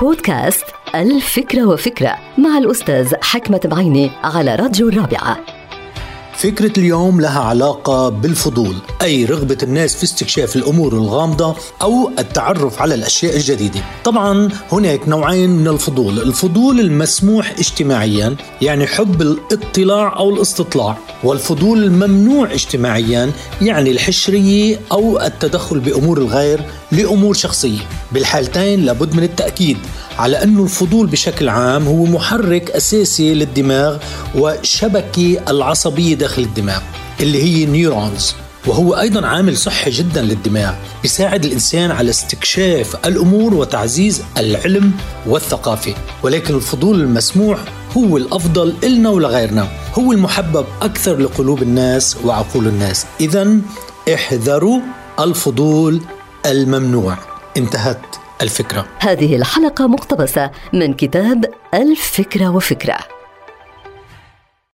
بودكاست الفكرة وفكرة مع الأستاذ حكمة بعيني على راديو الرابعة. فكرة اليوم لها علاقة بالفضول أي رغبة الناس في استكشاف الأمور الغامضة أو التعرف على الأشياء الجديدة. طبعا هناك نوعين من الفضول الفضول المسموح اجتماعيا يعني حب الاطلاع أو الاستطلاع والفضول الممنوع اجتماعيا يعني الحشرية أو التدخل بأمور الغير لأمور شخصية. بالحالتين لابد من التأكيد على أن الفضول بشكل عام هو محرك أساسي للدماغ وشبكة العصبية داخل الدماغ اللي هي نيورونز وهو أيضا عامل صحي جدا للدماغ بيساعد الإنسان على استكشاف الأمور وتعزيز العلم والثقافة. ولكن الفضول المسموح هو الأفضل إلنا ولغيرنا هو المحبب أكثر لقلوب الناس وعقول الناس. إذا احذروا الفضول الممنوع. انتهت الفكرة. هذه الحلقة مقتبسة من كتاب الفكرة وفكرة.